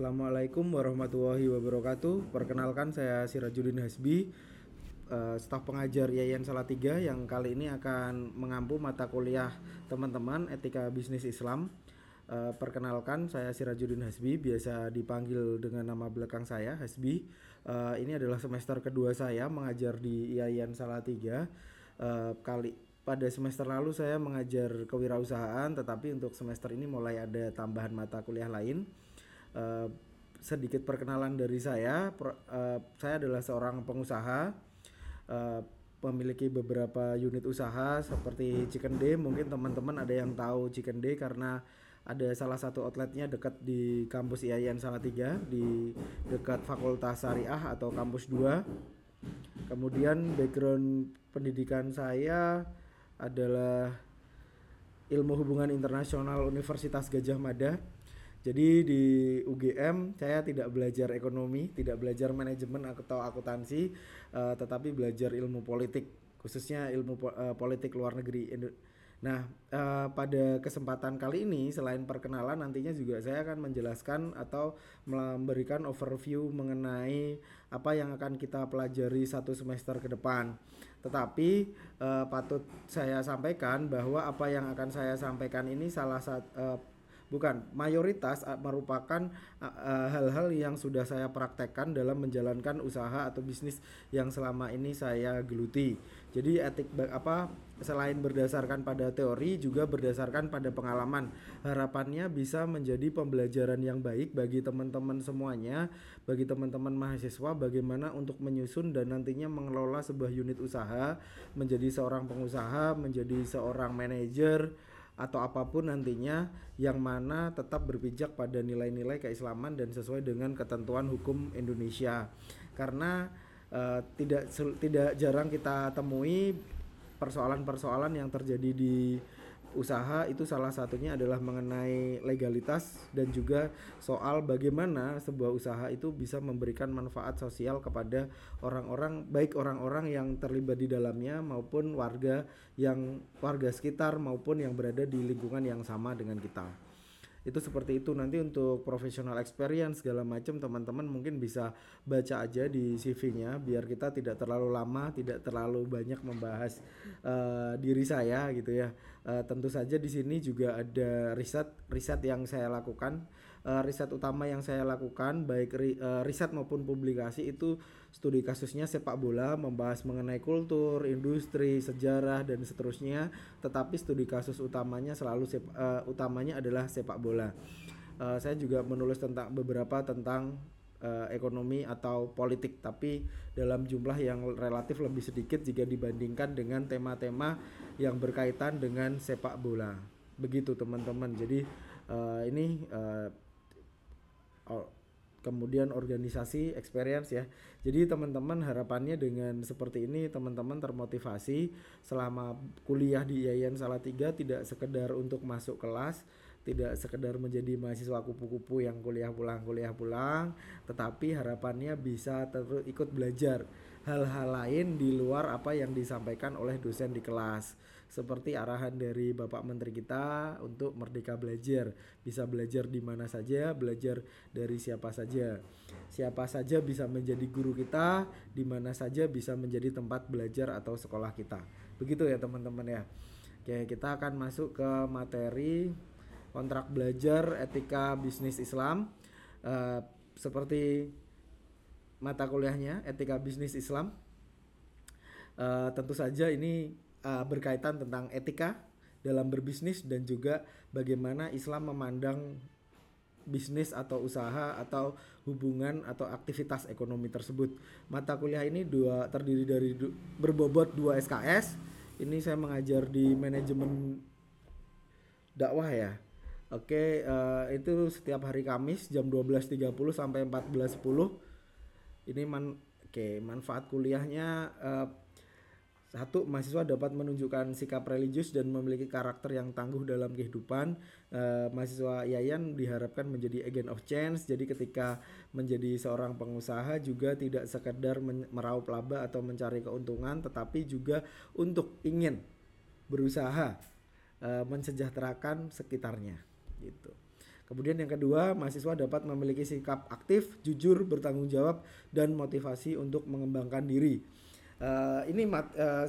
Assalamualaikum warahmatullahi wabarakatuh. Perkenalkan saya Sirajuddin Hasbi, uh, staf pengajar Yayan Salatiga yang kali ini akan mengampu mata kuliah teman-teman Etika Bisnis Islam. Uh, perkenalkan saya Sirajuddin Hasbi, biasa dipanggil dengan nama belakang saya Hasbi. Uh, ini adalah semester kedua saya mengajar di Yayan Salatiga. Kali pada semester lalu saya mengajar kewirausahaan, tetapi untuk semester ini mulai ada tambahan mata kuliah lain uh, sedikit perkenalan dari saya. Pro, uh, saya adalah seorang pengusaha, uh, memiliki beberapa unit usaha seperti Chicken Day. Mungkin teman-teman ada yang tahu Chicken Day karena ada salah satu outletnya dekat di kampus IAIN Salatiga di dekat Fakultas Syariah atau kampus 2. Kemudian background pendidikan saya adalah ilmu hubungan internasional Universitas Gajah Mada jadi di UGM saya tidak belajar ekonomi, tidak belajar manajemen atau akuntansi, uh, tetapi belajar ilmu politik, khususnya ilmu po uh, politik luar negeri. Nah, uh, pada kesempatan kali ini selain perkenalan nantinya juga saya akan menjelaskan atau memberikan overview mengenai apa yang akan kita pelajari satu semester ke depan. Tetapi uh, patut saya sampaikan bahwa apa yang akan saya sampaikan ini salah satu uh, bukan mayoritas uh, merupakan hal-hal uh, yang sudah saya praktekkan dalam menjalankan usaha atau bisnis yang selama ini saya geluti. Jadi etik apa selain berdasarkan pada teori juga berdasarkan pada pengalaman. Harapannya bisa menjadi pembelajaran yang baik bagi teman-teman semuanya, bagi teman-teman mahasiswa bagaimana untuk menyusun dan nantinya mengelola sebuah unit usaha, menjadi seorang pengusaha, menjadi seorang manajer atau apa pun nantinya yang mana tetap berpijak pada nilai-nilai keislaman dan sesuai dengan ketentuan hukum Indonesia. Karena uh, tidak tidak jarang kita temui persoalan-persoalan yang terjadi di usaha itu salah satunya adalah mengenai legalitas dan juga soal bagaimana sebuah usaha itu bisa memberikan manfaat sosial kepada orang-orang baik orang-orang yang terlibat di dalamnya maupun warga yang warga sekitar maupun yang berada di lingkungan yang sama dengan kita itu seperti itu. Nanti untuk professional experience segala macam teman-teman mungkin bisa baca aja di CV-nya biar kita tidak terlalu lama tidak terlalu banyak membahas uh, diri saya gitu ya. Uh, tentu saja di sini juga ada riset riset yang saya lakukan uh, riset utama yang saya lakukan baik ri, uh, riset maupun publikasi itu studi kasusnya sepak bola membahas mengenai kultur, industri, sejarah dan seterusnya. Tetapi studi kasus utamanya selalu sep, uh, utamanya adalah sepak bola. Uh, saya juga menulis tentang beberapa tentang uh, ekonomi atau politik tapi dalam jumlah yang relatif lebih sedikit jika dibandingkan dengan tema-tema yang berkaitan dengan sepak bola begitu teman-teman jadi uh, ini uh, kemudian organisasi experience ya. Jadi teman-teman harapannya dengan seperti ini teman-teman termotivasi selama kuliah di Yayan Salatiga tidak sekedar untuk masuk kelas, tidak sekedar menjadi mahasiswa kupu-kupu yang kuliah pulang kuliah pulang, tetapi harapannya bisa terus ikut belajar hal-hal lain di luar apa yang disampaikan oleh dosen di kelas seperti arahan dari Bapak Menteri kita untuk merdeka belajar. Bisa belajar di mana saja, belajar dari siapa saja. Siapa saja bisa menjadi guru kita, di mana saja bisa menjadi tempat belajar atau sekolah kita. Begitu ya teman-teman ya. Oke, kita akan masuk ke materi kontrak belajar etika bisnis Islam. Uh, seperti mata kuliahnya etika bisnis Islam. Uh, tentu saja ini uh, berkaitan tentang etika dalam berbisnis dan juga bagaimana Islam memandang bisnis atau usaha atau hubungan atau aktivitas ekonomi tersebut. Mata kuliah ini dua terdiri dari du, berbobot dua SKS. Ini saya mengajar di manajemen dakwah ya. Oke, uh, itu setiap hari Kamis jam 12.30 sampai 14.10. Ini man oke, manfaat kuliahnya uh, satu, mahasiswa dapat menunjukkan sikap religius dan memiliki karakter yang tangguh dalam kehidupan. Uh, mahasiswa Yayan diharapkan menjadi agent of change. Jadi ketika menjadi seorang pengusaha juga tidak sekedar meraup laba atau mencari keuntungan, tetapi juga untuk ingin berusaha uh, mensejahterakan sekitarnya. Gitu. Kemudian yang kedua, mahasiswa dapat memiliki sikap aktif, jujur, bertanggung jawab, dan motivasi untuk mengembangkan diri. Uh, ini mat, uh,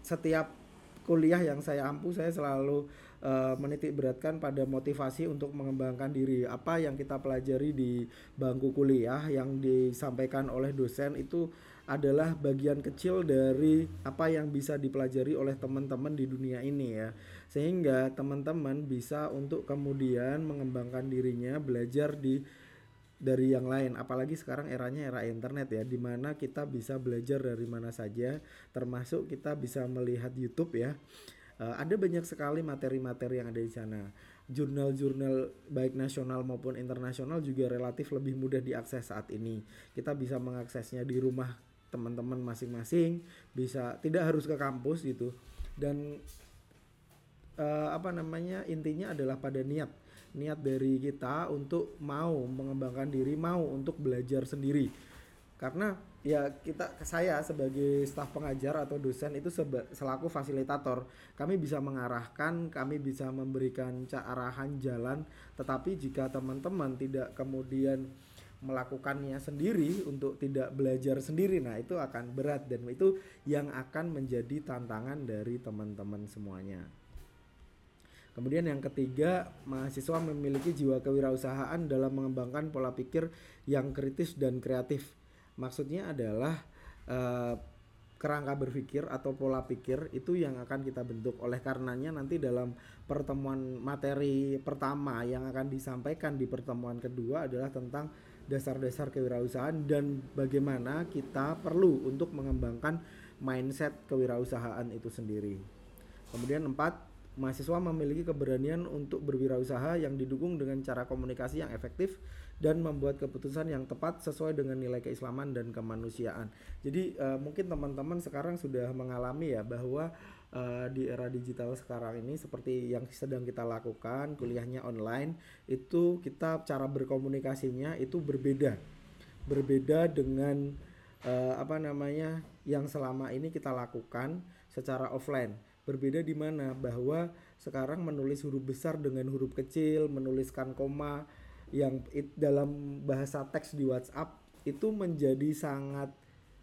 setiap kuliah yang saya ampu, saya selalu uh, menitik beratkan pada motivasi untuk mengembangkan diri. Apa yang kita pelajari di bangku kuliah yang disampaikan oleh dosen itu adalah bagian kecil dari apa yang bisa dipelajari oleh teman-teman di dunia ini ya. Sehingga teman-teman bisa untuk kemudian mengembangkan dirinya, belajar di dari yang lain. Apalagi sekarang eranya era internet ya di mana kita bisa belajar dari mana saja termasuk kita bisa melihat YouTube ya. Uh, ada banyak sekali materi-materi yang ada di sana. Jurnal-jurnal baik nasional maupun internasional juga relatif lebih mudah diakses saat ini. Kita bisa mengaksesnya di rumah teman-teman masing-masing bisa tidak harus ke kampus gitu. Dan uh, apa namanya intinya adalah pada niat niat dari kita untuk mau mengembangkan diri mau untuk belajar sendiri karena ya kita saya sebagai staf pengajar atau dosen itu seba, selaku fasilitator kami bisa mengarahkan kami bisa memberikan arahan jalan tetapi jika teman-teman tidak kemudian melakukannya sendiri untuk tidak belajar sendiri nah itu akan berat dan itu yang akan menjadi tantangan dari teman-teman semuanya. Kemudian yang ketiga, mahasiswa memiliki jiwa kewirausahaan dalam mengembangkan pola pikir yang kritis dan kreatif. Maksudnya adalah uh, kerangka berpikir atau pola pikir itu yang akan kita bentuk. Oleh karenanya nanti dalam pertemuan materi pertama yang akan disampaikan di pertemuan kedua adalah tentang dasar-dasar kewirausahaan dan bagaimana kita perlu untuk mengembangkan mindset kewirausahaan itu sendiri. Kemudian empat, mahasiswa memiliki keberanian untuk berwirausaha yang didukung dengan cara komunikasi yang efektif dan membuat keputusan yang tepat sesuai dengan nilai keislaman dan kemanusiaan. Jadi uh, mungkin teman-teman sekarang sudah mengalami ya bahwa uh, di era digital sekarang ini seperti yang sedang kita lakukan kuliahnya online itu kita cara berkomunikasinya itu berbeda berbeda dengan uh, apa namanya yang selama ini kita lakukan secara offline berbeda di mana bahwa sekarang menulis huruf besar dengan huruf kecil menuliskan koma yang it, dalam bahasa teks di WhatsApp itu menjadi sangat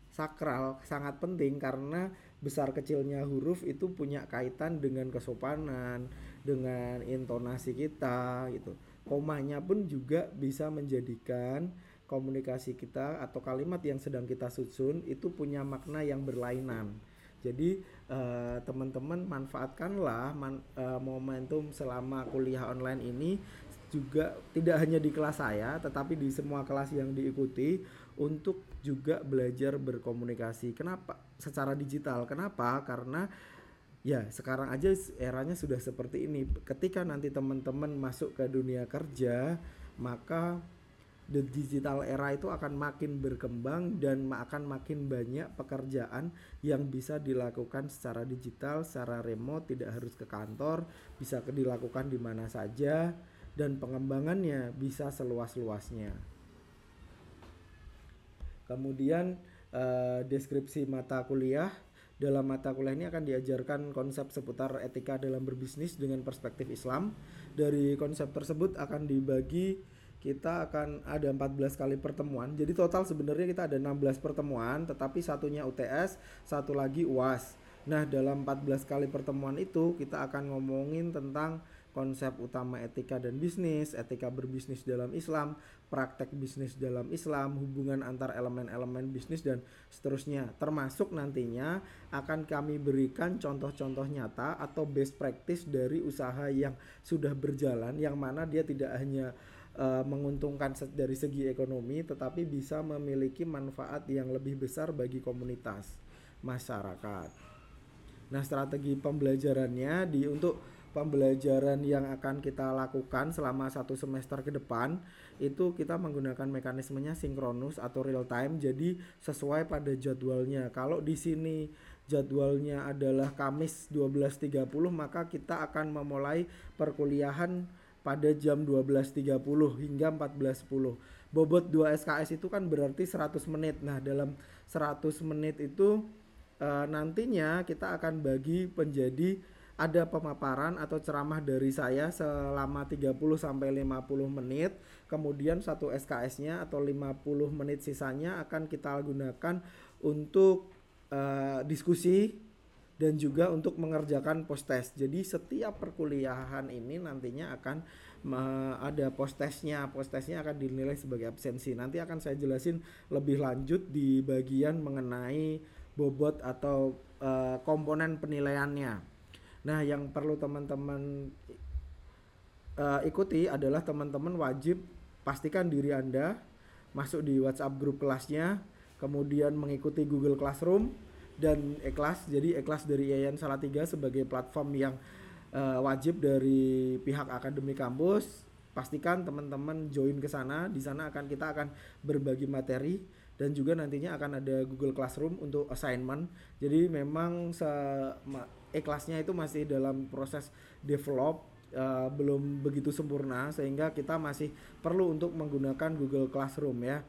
sakral sangat penting karena besar kecilnya huruf itu punya kaitan dengan kesopanan, dengan intonasi kita gitu. Komanya pun juga bisa menjadikan komunikasi kita atau kalimat yang sedang kita susun itu punya makna yang berlainan. Jadi eh, teman-teman manfaatkanlah man, uh, momentum selama kuliah online ini juga tidak hanya di kelas saya tetapi di semua kelas yang diikuti untuk juga belajar berkomunikasi. Kenapa? Secara digital. Kenapa? Karena ya sekarang aja eranya sudah seperti ini. Ketika nanti teman-teman masuk ke dunia kerja, maka the digital era itu akan makin berkembang dan akan makin banyak pekerjaan yang bisa dilakukan secara digital, secara remote, tidak harus ke kantor, bisa dilakukan di mana saja dan pengembangannya bisa seluas-luasnya. Kemudian uh, deskripsi mata kuliah dalam mata kuliah ini akan diajarkan konsep seputar etika dalam berbisnis dengan perspektif Islam. Dari konsep tersebut akan dibagi kita akan ada 14 kali pertemuan. Jadi total sebenarnya kita ada 16 pertemuan, tetapi satunya UTS, satu lagi UAS. Nah, dalam 14 kali pertemuan itu kita akan ngomongin tentang konsep utama etika dan bisnis, etika berbisnis dalam Islam, praktek bisnis dalam Islam, hubungan antar elemen-elemen bisnis dan seterusnya. Termasuk nantinya akan kami berikan contoh-contoh nyata atau best practice dari usaha yang sudah berjalan yang mana dia tidak hanya uh, menguntungkan dari segi ekonomi tetapi bisa memiliki manfaat yang lebih besar bagi komunitas masyarakat. Nah, strategi pembelajarannya di untuk pembelajaran yang akan kita lakukan selama satu semester ke depan itu kita menggunakan mekanismenya sinkronus atau real time jadi sesuai pada jadwalnya kalau di sini jadwalnya adalah Kamis 12.30 maka kita akan memulai perkuliahan pada jam 12.30 hingga 14.10 bobot 2 SKS itu kan berarti 100 menit nah dalam 100 menit itu e, nantinya kita akan bagi menjadi ada pemaparan atau ceramah dari saya selama 30 sampai 50 menit. Kemudian satu SKS-nya atau 50 menit sisanya akan kita gunakan untuk uh, diskusi dan juga untuk mengerjakan post test. Jadi setiap perkuliahan ini nantinya akan ada post testnya. Post testnya akan dinilai sebagai absensi. Nanti akan saya jelasin lebih lanjut di bagian mengenai bobot atau uh, komponen penilaiannya. Nah, yang perlu teman-teman uh, ikuti adalah teman-teman wajib pastikan diri Anda masuk di WhatsApp grup kelasnya, kemudian mengikuti Google Classroom dan Ikhlas. Jadi Ikhlas dari Yayan Salatiga sebagai platform yang uh, wajib dari pihak akademi kampus. Pastikan teman-teman join ke sana. Di sana akan kita akan berbagi materi dan juga nantinya akan ada Google Classroom untuk assignment. Jadi memang se itu masih dalam proses develop uh, belum begitu sempurna sehingga kita masih perlu untuk menggunakan Google Classroom ya.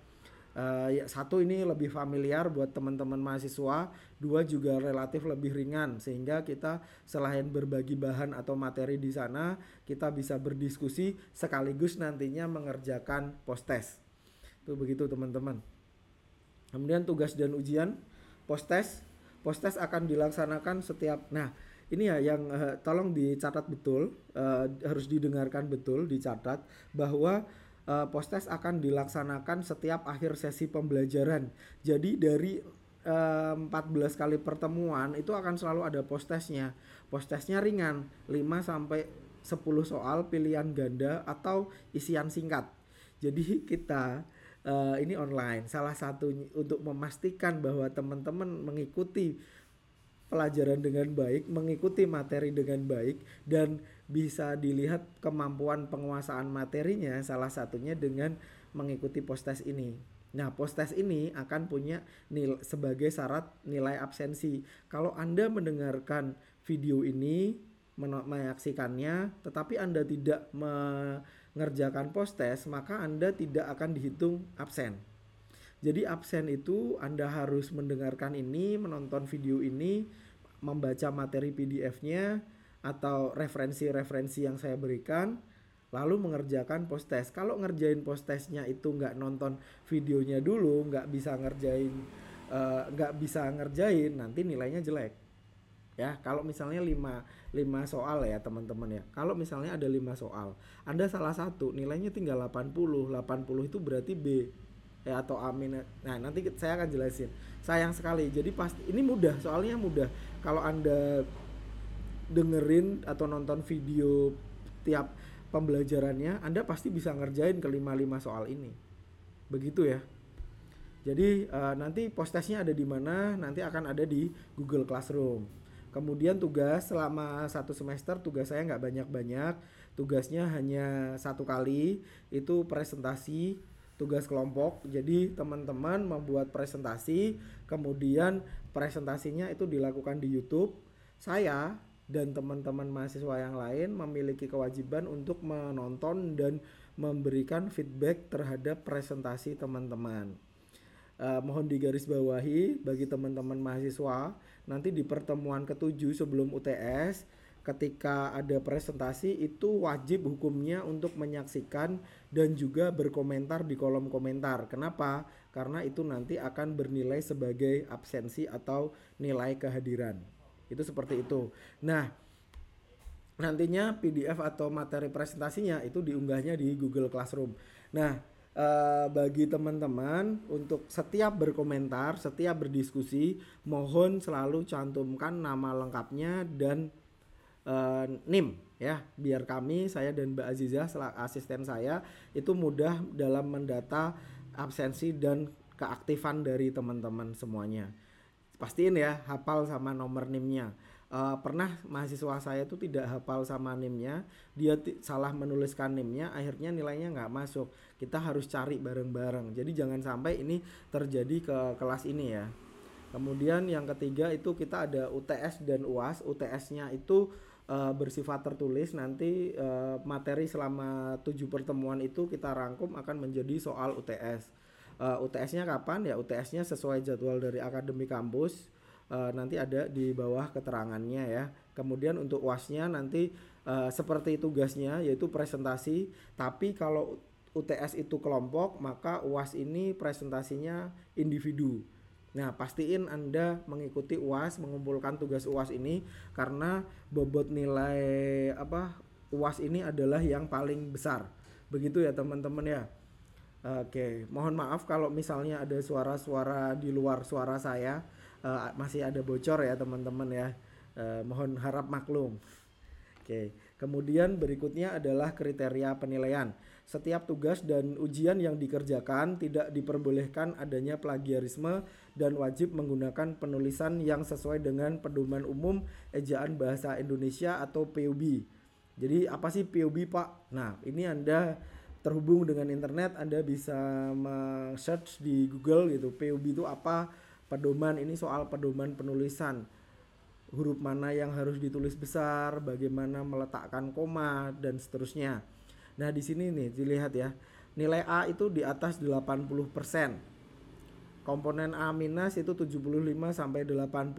Uh, ya, satu ini lebih familiar buat teman-teman mahasiswa, dua juga relatif lebih ringan sehingga kita selain berbagi bahan atau materi di sana, kita bisa berdiskusi sekaligus nantinya mengerjakan post test. Itu begitu teman-teman. Kemudian tugas dan ujian post test, post test akan dilaksanakan setiap nah ini ya yang uh, tolong dicatat betul uh, harus didengarkan betul dicatat bahwa uh, post test akan dilaksanakan setiap akhir sesi pembelajaran. Jadi dari uh, 14 kali pertemuan itu akan selalu ada post testnya. Post testnya ringan, 5 sampai 10 soal pilihan ganda atau isian singkat. Jadi kita uh, ini online. Salah satu untuk memastikan bahwa teman-teman mengikuti pelajaran dengan baik, mengikuti materi dengan baik dan bisa dilihat kemampuan penguasaan materinya salah satunya dengan mengikuti post test ini. Nah, post test ini akan punya nilai sebagai syarat nilai absensi. Kalau Anda mendengarkan video ini, menyaksikannya, tetapi Anda tidak mengerjakan post test, maka Anda tidak akan dihitung absen. Jadi absen itu Anda harus mendengarkan ini, menonton video ini, membaca materi PDF-nya atau referensi-referensi yang saya berikan, lalu mengerjakan post test. Kalau ngerjain post testnya itu nggak nonton videonya dulu, nggak bisa ngerjain, eh, nggak uh, bisa ngerjain, nanti nilainya jelek. Ya, kalau misalnya 5, 5 soal ya teman-teman ya. Kalau misalnya ada 5 soal, Anda salah satu, nilainya tinggal 80. 80 itu berarti B ya atau amin nah nanti saya akan jelasin sayang sekali jadi pasti ini mudah soalnya mudah kalau anda dengerin atau nonton video tiap pembelajarannya anda pasti bisa ngerjain kelima lima soal ini begitu ya jadi uh, nanti post testnya ada di mana nanti akan ada di Google Classroom kemudian tugas selama satu semester tugas saya nggak banyak banyak tugasnya hanya satu kali itu presentasi tugas kelompok. Jadi teman-teman membuat presentasi, kemudian presentasinya itu dilakukan di YouTube. Saya dan teman-teman mahasiswa yang lain memiliki kewajiban untuk menonton dan memberikan feedback terhadap presentasi teman-teman. Uh, mohon digarisbawahi bagi teman-teman mahasiswa nanti di pertemuan ketujuh sebelum UTS ketika ada presentasi itu wajib hukumnya untuk menyaksikan dan juga berkomentar di kolom komentar. Kenapa? Karena itu nanti akan bernilai sebagai absensi atau nilai kehadiran. Itu seperti itu. Nah, nantinya PDF atau materi presentasinya itu diunggahnya di Google Classroom. Nah, eh, bagi teman-teman untuk setiap berkomentar, setiap berdiskusi, mohon selalu cantumkan nama lengkapnya dan uh, NIM ya biar kami saya dan Mbak Aziza asisten saya itu mudah dalam mendata absensi dan keaktifan dari teman-teman semuanya pastiin ya hafal sama nomor NIM-nya. Uh, pernah mahasiswa saya itu tidak hafal sama NIM-nya dia salah menuliskan NIM-nya akhirnya nilainya nggak masuk. Kita harus cari bareng-bareng. Jadi jangan sampai ini terjadi ke kelas ini ya. Kemudian yang ketiga itu kita ada UTS dan UAS UTS-nya itu uh, bersifat tertulis. Nanti uh, materi selama tujuh pertemuan itu kita rangkum akan menjadi soal UTS. Uh, eh, UTS-nya kapan ya? UTS-nya sesuai jadwal dari akademi kampus. uh, nanti ada di bawah keterangannya ya. Kemudian untuk UASnya nanti uh, seperti tugasnya yaitu presentasi, tapi kalau UTS itu kelompok, maka UAS ini presentasinya individu. Nah, pastiin Anda mengikuti UAS, mengumpulkan tugas UAS ini karena bobot nilai apa UAS ini adalah yang paling besar. Begitu ya, teman-teman ya. Oke, mohon maaf kalau misalnya ada suara-suara di luar suara saya uh, masih ada bocor ya, teman-teman ya. Uh, mohon harap maklum. Oke, kemudian berikutnya adalah kriteria penilaian. Setiap tugas dan ujian yang dikerjakan tidak diperbolehkan adanya plagiarisme dan wajib menggunakan penulisan yang sesuai dengan pedoman umum ejaan bahasa Indonesia atau PUB. Jadi apa sih PUB Pak? Nah ini Anda terhubung dengan internet Anda bisa search di Google gitu PUB itu apa pedoman ini soal pedoman penulisan huruf mana yang harus ditulis besar, bagaimana meletakkan koma dan seterusnya. Nah, di sini nih dilihat ya. Nilai A itu di atas 80%. Komponen A minus itu 75 sampai 80.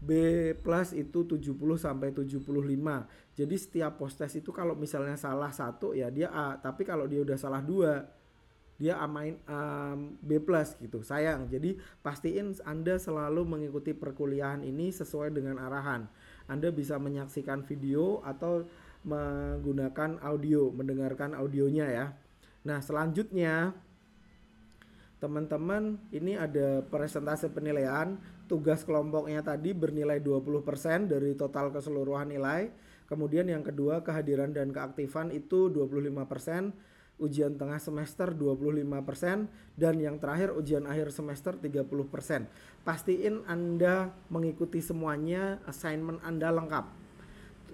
B plus itu 70 sampai 75. Jadi setiap postes itu kalau misalnya salah satu ya dia A, tapi kalau dia udah salah dua dia amain um, B plus gitu. Sayang. Jadi pastiin Anda selalu mengikuti perkuliahan ini sesuai dengan arahan. Anda bisa menyaksikan video atau menggunakan audio, mendengarkan audionya ya. Nah, selanjutnya teman-teman ini ada presentasi penilaian tugas kelompoknya tadi bernilai 20% dari total keseluruhan nilai. Kemudian yang kedua kehadiran dan keaktifan itu 25%, ujian tengah semester 25% dan yang terakhir ujian akhir semester 30%. Pastiin Anda mengikuti semuanya, assignment Anda lengkap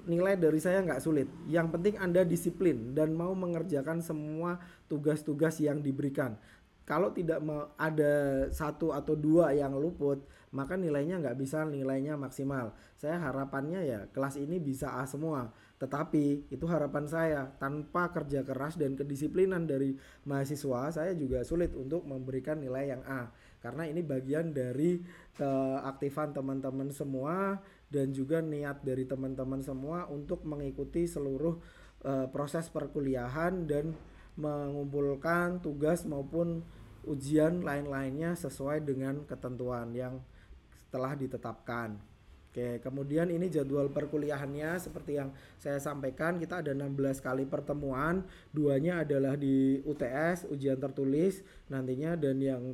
nilai dari saya nggak sulit. Yang penting Anda disiplin dan mau mengerjakan semua tugas-tugas yang diberikan. Kalau tidak ada satu atau dua yang luput, maka nilainya nggak bisa nilainya maksimal. Saya harapannya ya kelas ini bisa A semua. Tetapi itu harapan saya tanpa kerja keras dan kedisiplinan dari mahasiswa, saya juga sulit untuk memberikan nilai yang A. Karena ini bagian dari keaktifan teman-teman semua dan juga niat dari teman-teman semua untuk mengikuti seluruh uh, proses perkuliahan dan mengumpulkan tugas maupun ujian lain-lainnya sesuai dengan ketentuan yang telah ditetapkan. Oke, kemudian ini jadwal perkuliahannya. Seperti yang saya sampaikan kita ada 16 kali pertemuan, duanya adalah di UTS, ujian tertulis nantinya dan yang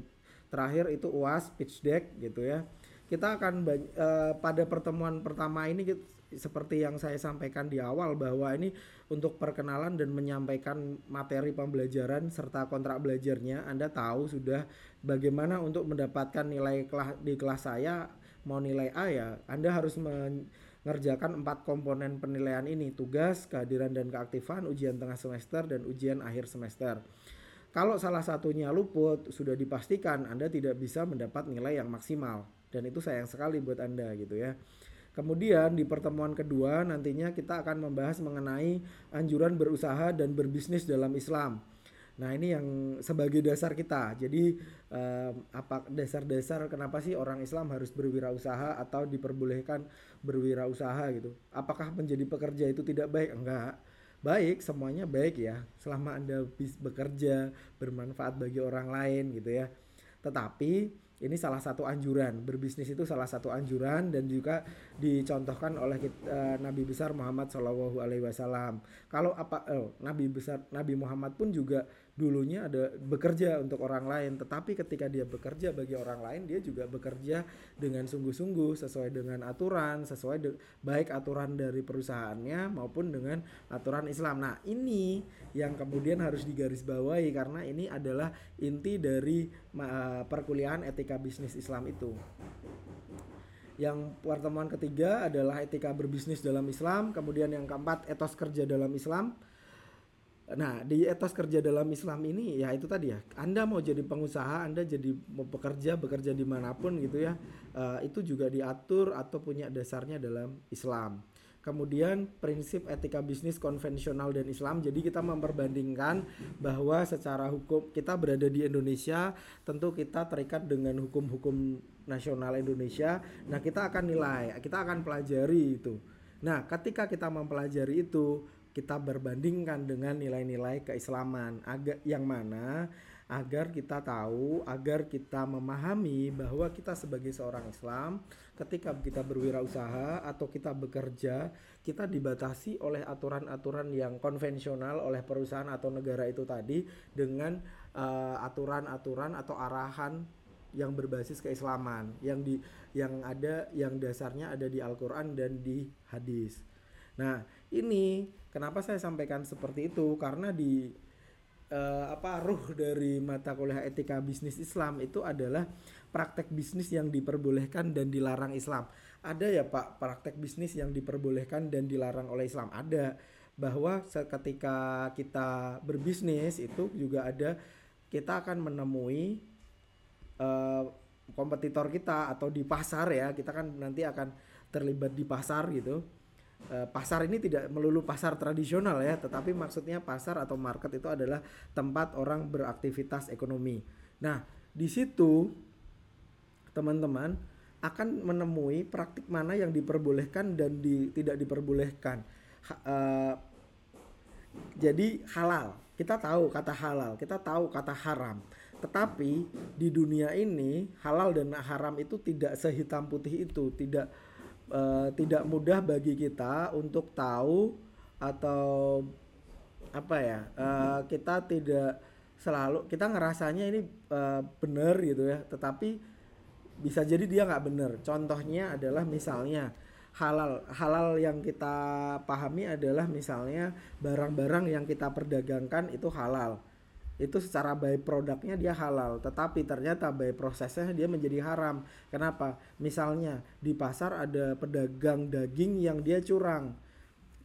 terakhir itu UAS pitch deck gitu ya. Kita akan uh, pada pertemuan pertama ini seperti yang saya sampaikan di awal bahwa ini untuk perkenalan dan menyampaikan materi pembelajaran serta kontrak belajarnya Anda tahu sudah bagaimana untuk mendapatkan nilai di kelas saya mau nilai A ya Anda harus mengerjakan empat komponen penilaian ini tugas kehadiran dan keaktifan ujian tengah semester dan ujian akhir semester kalau salah satunya luput sudah dipastikan Anda tidak bisa mendapat nilai yang maksimal dan itu sayang sekali buat Anda gitu ya. Kemudian di pertemuan kedua nantinya kita akan membahas mengenai anjuran berusaha dan berbisnis dalam Islam. Nah ini yang sebagai dasar kita. Jadi eh, apa dasar-dasar kenapa sih orang Islam harus berwirausaha atau diperbolehkan berwirausaha gitu? Apakah menjadi pekerja itu tidak baik? Enggak. Baik, semuanya baik ya. Selama Anda bekerja bermanfaat bagi orang lain gitu ya. Tetapi ini salah satu anjuran berbisnis itu salah satu anjuran dan juga dicontohkan oleh uh, Nabi besar Muhammad Shallallahu Alaihi Wasallam. Kalau apa oh, Nabi besar Nabi Muhammad pun juga dulunya ada bekerja untuk orang lain tetapi ketika dia bekerja bagi orang lain dia juga bekerja dengan sungguh-sungguh sesuai dengan aturan sesuai de baik aturan dari perusahaannya maupun dengan aturan Islam. Nah ini yang kemudian harus digarisbawahi karena ini adalah inti dari uh, perkuliahan etika bisnis Islam itu. Yang pertemuan ketiga adalah etika berbisnis dalam Islam kemudian yang keempat etos kerja dalam Islam Nah, di etos kerja dalam Islam ini ya itu tadi ya. Anda mau jadi pengusaha, Anda jadi mau bekerja, bekerja di mana pun gitu ya. Uh, itu juga diatur atau punya dasarnya dalam Islam. kemudian prinsip etika bisnis konvensional dan Islam. Jadi kita memperbandingkan bahwa secara hukum kita berada di Indonesia, tentu kita terikat dengan hukum-hukum nasional Indonesia. Nah, kita akan nilai, kita akan pelajari itu. Nah, ketika kita mempelajari itu, kita berbandingkan dengan nilai-nilai keislaman, agak yang mana agar kita tahu, agar kita memahami bahwa kita sebagai seorang Islam, ketika kita berwirausaha atau kita bekerja, kita dibatasi oleh aturan-aturan yang konvensional oleh perusahaan atau negara itu tadi dengan uh, aturan-aturan atau arahan yang berbasis keislaman yang di yang ada yang dasarnya ada di Al-Qur'an dan di hadis. Nah, ini kenapa saya sampaikan seperti itu karena di uh, apa ruh dari mata kuliah etika bisnis Islam itu adalah praktek bisnis yang diperbolehkan dan dilarang Islam. Ada ya Pak praktek bisnis yang diperbolehkan dan dilarang oleh Islam? Ada bahwa ketika kita berbisnis itu juga ada kita akan menemui uh, kompetitor kita atau di pasar ya kita kan nanti akan terlibat di pasar gitu Eh, pasar ini tidak melulu pasar tradisional ya, tetapi maksudnya pasar atau market itu adalah tempat orang beraktivitas ekonomi. Nah, di situ teman-teman akan menemui praktik mana yang diperbolehkan dan di, tidak diperbolehkan. Ha, uh, jadi halal, kita tahu kata halal, kita tahu kata haram. Tetapi di dunia ini halal dan haram itu tidak sehitam putih itu, tidak uh, tidak mudah bagi kita untuk tahu atau apa ya uh, kita tidak selalu kita ngerasanya ini uh, benar gitu ya tetapi bisa jadi dia nggak benar. Contohnya adalah misalnya halal halal yang kita pahami adalah misalnya barang-barang yang kita perdagangkan itu halal itu secara by produknya dia halal tetapi ternyata by prosesnya dia menjadi haram. Kenapa? Misalnya di pasar ada pedagang daging yang dia curang.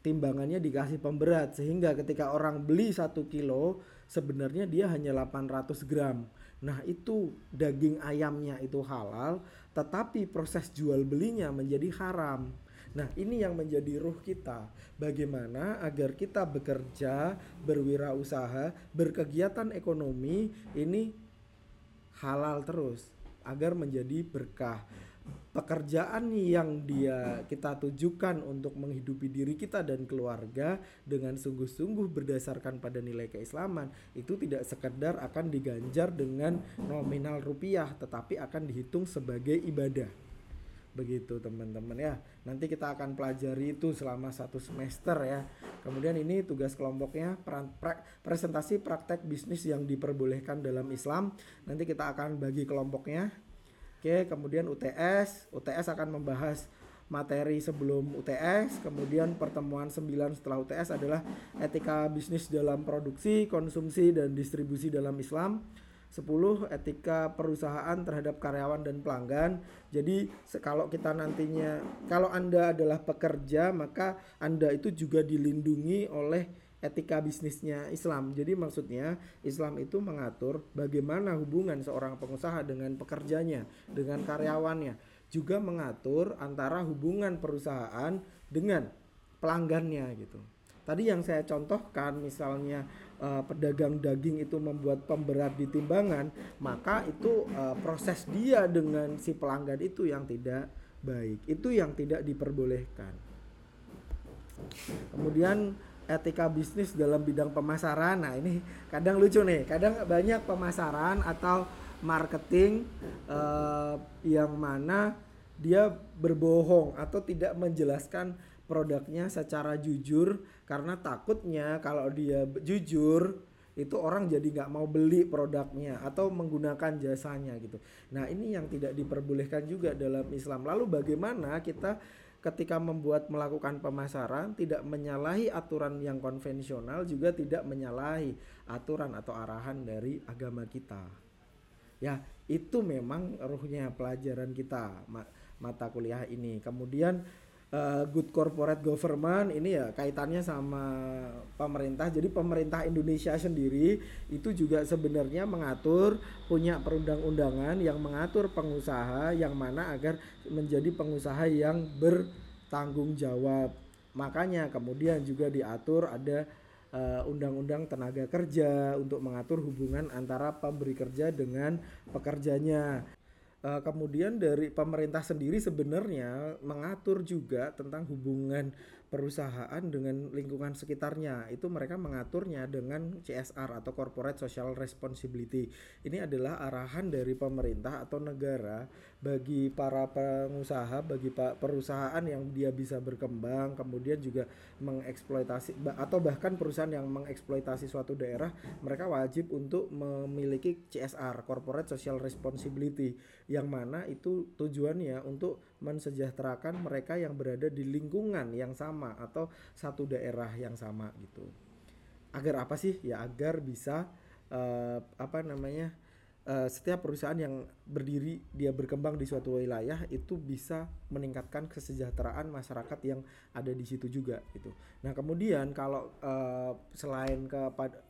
Timbangannya dikasih pemberat sehingga ketika orang beli satu kilo sebenarnya dia hanya 800 gram. Nah itu daging ayamnya itu halal tetapi proses jual belinya menjadi haram Nah, ini yang menjadi ruh kita. Bagaimana agar kita bekerja, berwirausaha, berkegiatan ekonomi ini halal terus agar menjadi berkah. Pekerjaan yang dia kita tujukan untuk menghidupi diri kita dan keluarga dengan sungguh-sungguh berdasarkan pada nilai keislaman itu tidak sekedar akan diganjar dengan nominal rupiah tetapi akan dihitung sebagai ibadah begitu teman-teman ya. Nanti kita akan pelajari itu selama satu semester ya. Kemudian ini tugas kelompoknya pra presentasi praktek bisnis yang diperbolehkan dalam Islam. Nanti kita akan bagi kelompoknya. Oke kemudian UTS UTS akan membahas materi sebelum UTS kemudian pertemuan 9 setelah UTS adalah etika bisnis dalam produksi konsumsi dan distribusi dalam Islam 10 etika perusahaan terhadap karyawan dan pelanggan. Jadi kalau kita nantinya kalau Anda adalah pekerja maka Anda itu juga dilindungi oleh etika bisnisnya Islam. Jadi maksudnya Islam itu mengatur bagaimana hubungan seorang pengusaha dengan pekerjanya, dengan karyawannya, juga mengatur antara hubungan perusahaan dengan pelanggannya gitu. Tadi yang saya contohkan misalnya uh, pedagang daging itu membuat pemberat di timbangan, maka itu uh, proses dia dengan si pelanggan itu yang tidak baik. Itu yang tidak diperbolehkan. Kemudian etika bisnis dalam bidang pemasaran. Nah, ini kadang lucu nih. Kadang banyak pemasaran atau marketing uh, yang mana dia berbohong atau tidak menjelaskan produknya secara jujur karena takutnya kalau dia jujur itu orang jadi nggak mau beli produknya atau menggunakan jasanya gitu. Nah ini yang tidak diperbolehkan juga dalam Islam. Lalu bagaimana kita ketika membuat melakukan pemasaran tidak menyalahi aturan yang konvensional juga tidak menyalahi aturan atau arahan dari agama kita. Ya itu memang ruhnya pelajaran kita mata kuliah ini. Kemudian uh, good corporate government ini ya kaitannya sama pemerintah. Jadi pemerintah Indonesia sendiri itu juga sebenarnya mengatur punya perundang-undangan yang mengatur pengusaha yang mana agar menjadi pengusaha yang bertanggung jawab makanya kemudian juga diatur ada eh, undang-undang tenaga kerja untuk mengatur hubungan antara pemberi kerja dengan pekerjanya. Uh, kemudian dari pemerintah sendiri sebenarnya mengatur juga tentang hubungan perusahaan dengan lingkungan sekitarnya. Itu mereka mengaturnya dengan CSR atau Corporate Social Responsibility. Ini adalah arahan dari pemerintah atau negara bagi para pengusaha bagi perusahaan yang dia bisa berkembang kemudian juga mengeksploitasi atau bahkan perusahaan yang mengeksploitasi suatu daerah mereka wajib untuk memiliki CSR Corporate Social Responsibility yang mana itu tujuannya untuk mensejahterakan mereka yang berada di lingkungan yang sama atau satu daerah yang sama gitu. Agar apa sih? Ya agar bisa uh, apa namanya? Uh, setiap perusahaan yang berdiri dia berkembang di suatu wilayah itu bisa meningkatkan kesejahteraan masyarakat yang ada di situ juga gitu. Nah kemudian kalau uh, selain ke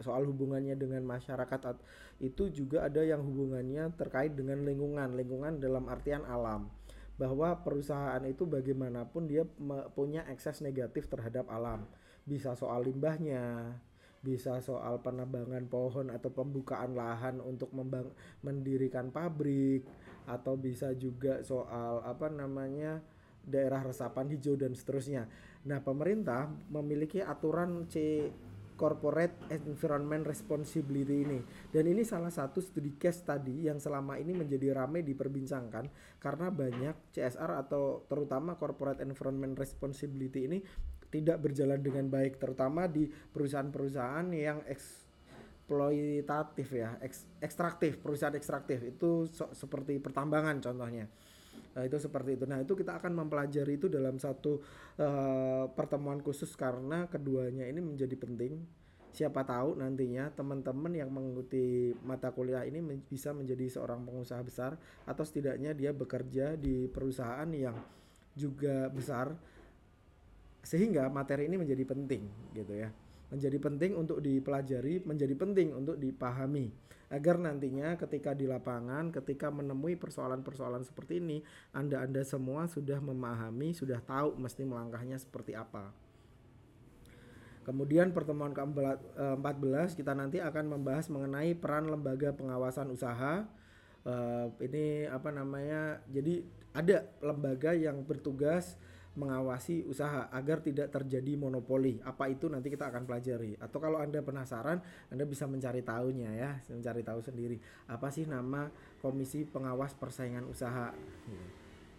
soal hubungannya dengan masyarakat itu juga ada yang hubungannya terkait dengan lingkungan, lingkungan dalam artian alam bahwa perusahaan itu bagaimanapun dia punya ekses negatif terhadap alam. Bisa soal limbahnya, bisa soal penambangan pohon atau pembukaan lahan untuk membang mendirikan pabrik atau bisa juga soal apa namanya daerah resapan hijau dan seterusnya. Nah, pemerintah memiliki aturan C corporate environment responsibility ini. Dan ini salah satu studi case tadi yang selama ini menjadi ramai diperbincangkan karena banyak CSR atau terutama corporate environment responsibility ini tidak berjalan dengan baik terutama di perusahaan-perusahaan yang eksploitatif ya, eks, ekstraktif, perusahaan ekstraktif itu so, seperti pertambangan contohnya. Nah, itu seperti itu. Nah, itu kita akan mempelajari itu dalam satu uh, pertemuan khusus karena keduanya ini menjadi penting. Siapa tahu nantinya teman-teman yang mengikuti mata kuliah ini men bisa menjadi seorang pengusaha besar atau setidaknya dia bekerja di perusahaan yang juga besar sehingga materi ini menjadi penting gitu ya menjadi penting untuk dipelajari, menjadi penting untuk dipahami agar nantinya ketika di lapangan, ketika menemui persoalan-persoalan seperti ini, Anda-anda semua sudah memahami, sudah tahu mesti melangkahnya seperti apa. Kemudian pertemuan ke-14 kita nanti akan membahas mengenai peran lembaga pengawasan usaha. Uh, ini apa namanya? Jadi ada lembaga yang bertugas mengawasi usaha agar tidak terjadi monopoli. Apa itu nanti kita akan pelajari. Atau kalau Anda penasaran, Anda bisa mencari tahunya ya, mencari tahu sendiri. Apa sih nama Komisi Pengawas Persaingan Usaha?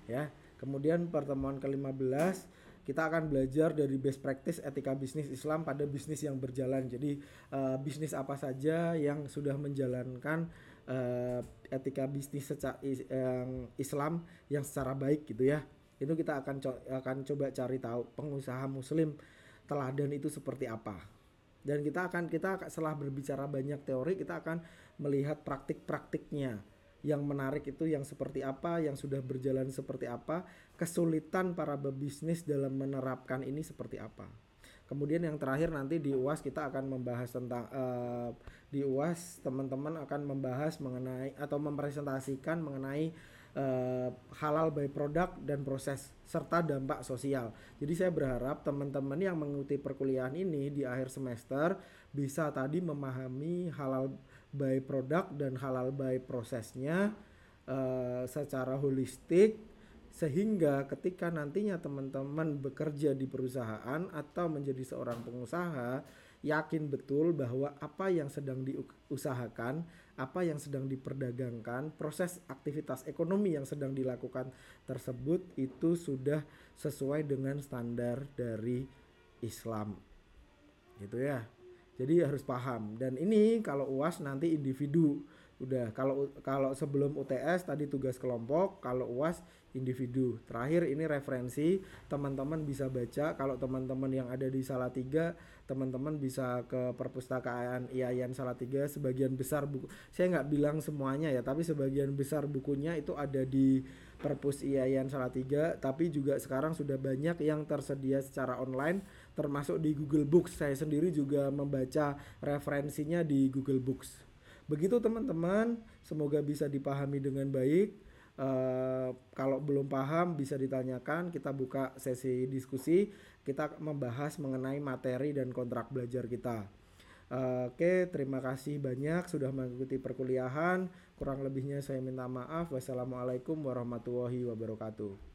Ya. Kemudian pertemuan ke-15 kita akan belajar dari best practice etika bisnis Islam pada bisnis yang berjalan. Jadi uh, bisnis apa saja yang sudah menjalankan uh, etika bisnis secara uh, Islam yang secara baik gitu ya itu kita akan co akan coba cari tahu pengusaha muslim teladan itu seperti apa. Dan kita akan kita setelah berbicara banyak teori kita akan melihat praktik-praktiknya. Yang menarik itu yang seperti apa yang sudah berjalan seperti apa kesulitan para pebisnis dalam menerapkan ini seperti apa. Kemudian yang terakhir nanti di UAS kita akan membahas tentang uh, di UAS teman-teman akan membahas mengenai atau mempresentasikan mengenai uh, halal by product dan proses serta dampak sosial. Jadi saya berharap teman-teman yang mengikuti perkuliahan ini di akhir semester bisa tadi memahami halal by product dan halal by prosesnya uh, secara holistik sehingga ketika nantinya teman-teman bekerja di perusahaan atau menjadi seorang pengusaha yakin betul bahwa apa yang sedang diusahakan, apa yang sedang diperdagangkan, proses aktivitas ekonomi yang sedang dilakukan tersebut itu sudah sesuai dengan standar dari Islam. Gitu ya. Jadi harus paham dan ini kalau UAS nanti individu udah kalau kalau sebelum UTS tadi tugas kelompok kalau UAS individu. Terakhir ini referensi teman-teman bisa baca. Kalau teman-teman yang ada di Salatiga teman-teman bisa ke perpustakaan IAIN Salatiga sebagian besar buku. Saya nggak bilang semuanya ya tapi sebagian besar bukunya itu ada di perpus IAIN Salatiga. Tapi juga sekarang sudah banyak yang tersedia secara online termasuk di Google Books. Saya sendiri juga membaca referensinya di Google Books Begitu teman-teman, semoga bisa dipahami dengan baik. Uh, kalau belum paham bisa ditanyakan, kita buka sesi diskusi, kita membahas mengenai materi dan kontrak belajar kita. Uh, Oke, terima kasih banyak sudah mengikuti perkuliahan. Kurang lebihnya saya minta maaf. Wassalamualaikum warahmatullahi wabarakatuh.